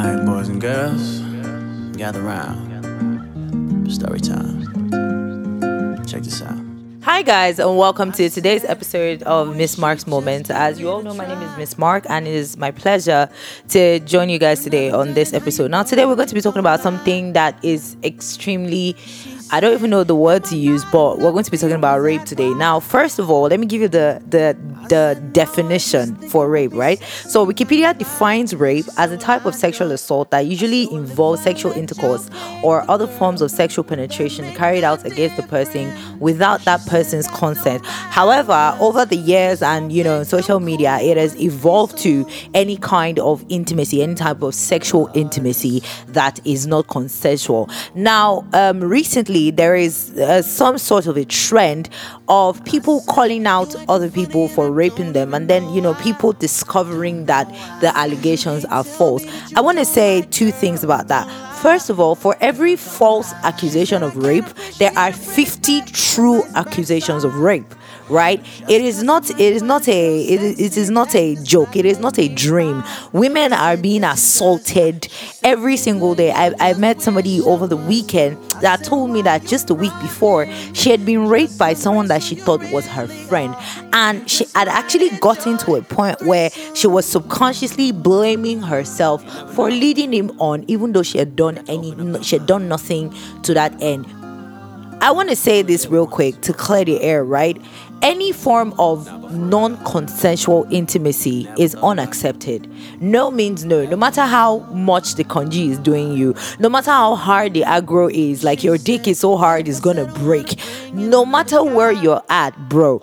Alright, boys and girls, gather round. Story time. Check this out. Hi, guys, and welcome to today's episode of Miss Mark's Moment. As you all know, my name is Miss Mark, and it is my pleasure to join you guys today on this episode. Now, today we're going to be talking about something that is extremely I don't even know the word to use, but we're going to be talking about rape today. Now, first of all, let me give you the the the definition for rape, right? So Wikipedia defines rape as a type of sexual assault that usually involves sexual intercourse or other forms of sexual penetration carried out against the person without that person's consent. However, over the years and you know, social media, it has evolved to any kind of intimacy, any type of sexual intimacy that is not consensual. Now, um, recently there is uh, some sort of a trend of people calling out other people for raping them and then you know people discovering that the allegations are false. I want to say two things about that First of all, for every false accusation of rape, there are 50 true accusations of rape right? It is not it is not a it, it is not a joke. It is not a dream. Women are being assaulted every single day. I, I met somebody over the weekend that told me that just a week before she had been raped by someone that she thought was her friend. And she had actually gotten to a point where she was subconsciously blaming herself for leading him on even though she had done any she had done nothing to that end I want to say this real quick to clear the air, right? Any form of non consensual intimacy is unaccepted. No means no. No matter how much the congee is doing you, no matter how hard the aggro is, like your dick is so hard it's gonna break. No matter where you're at, bro,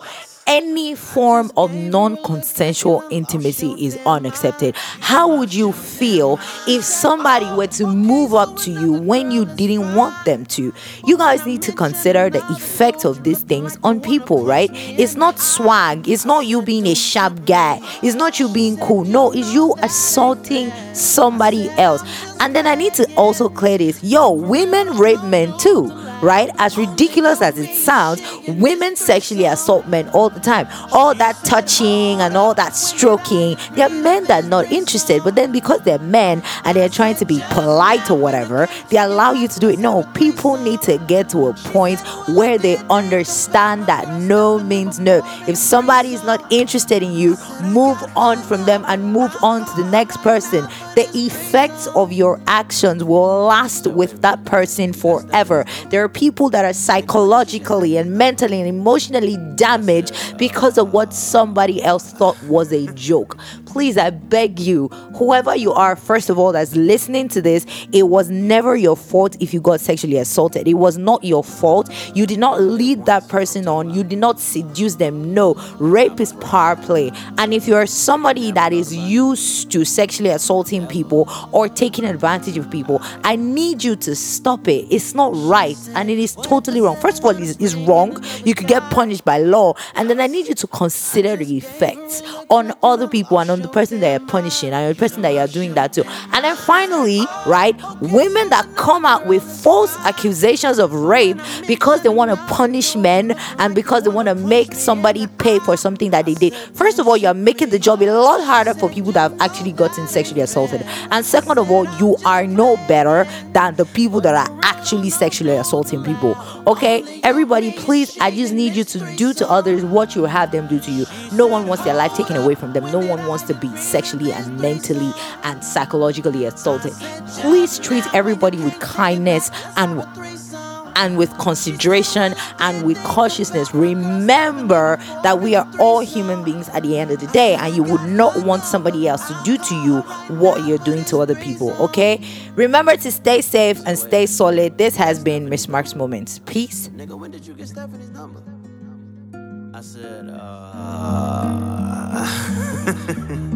any form of non consensual intimacy is unaccepted. How would you feel if somebody were to move up to you when you didn't want them to? You guys need to consider the effect of these things on people, right? It's not swag, it's not you being a sharp guy, it's not you being cool. No, it's you assaulting somebody else. And then I need to also clear this yo, women rape men too right? As ridiculous as it sounds, women sexually assault men all the time. All that touching and all that stroking. There are men that are not interested, but then because they're men and they're trying to be polite or whatever, they allow you to do it. No, people need to get to a point where they understand that no means no. If somebody is not interested in you, move on from them and move on to the next person. The effects of your actions will last with that person forever. There are people that are psychologically and mentally and emotionally damaged because of what somebody else thought was a joke. Please, I beg you, whoever you are, first of all, that's listening to this, it was never your fault if you got sexually assaulted. It was not your fault. You did not lead that person on, you did not seduce them. No, rape is power play. And if you're somebody that is used to sexually assaulting people or taking advantage of people, I need you to stop it. It's not right and it is totally wrong. First of all, it's, it's wrong. You could get punished by law, and then I need you to consider the effects on other people and on the person that you're punishing and the person that you're doing that to. And then finally, right, women that come out with false accusations of rape because they want to punish men and because they want to make somebody pay for something that they did. First of all, you're making the job a lot harder for people that have actually gotten sexually assaulted. And second of all, you are no better than the people that are actually sexually assaulting people. Okay, everybody, please, I just need you to do to others what you have them do to you. No one wants their life taken away from them. No one wants to be sexually and mentally and psychologically assaulted. Please treat everybody with kindness and and with consideration and with cautiousness. Remember that we are all human beings at the end of the day, and you would not want somebody else to do to you what you're doing to other people. Okay? Remember to stay safe and stay solid. This has been Miss Mark's Moments. Peace. Nigga, when did you get Stephanie's number? I said, uh.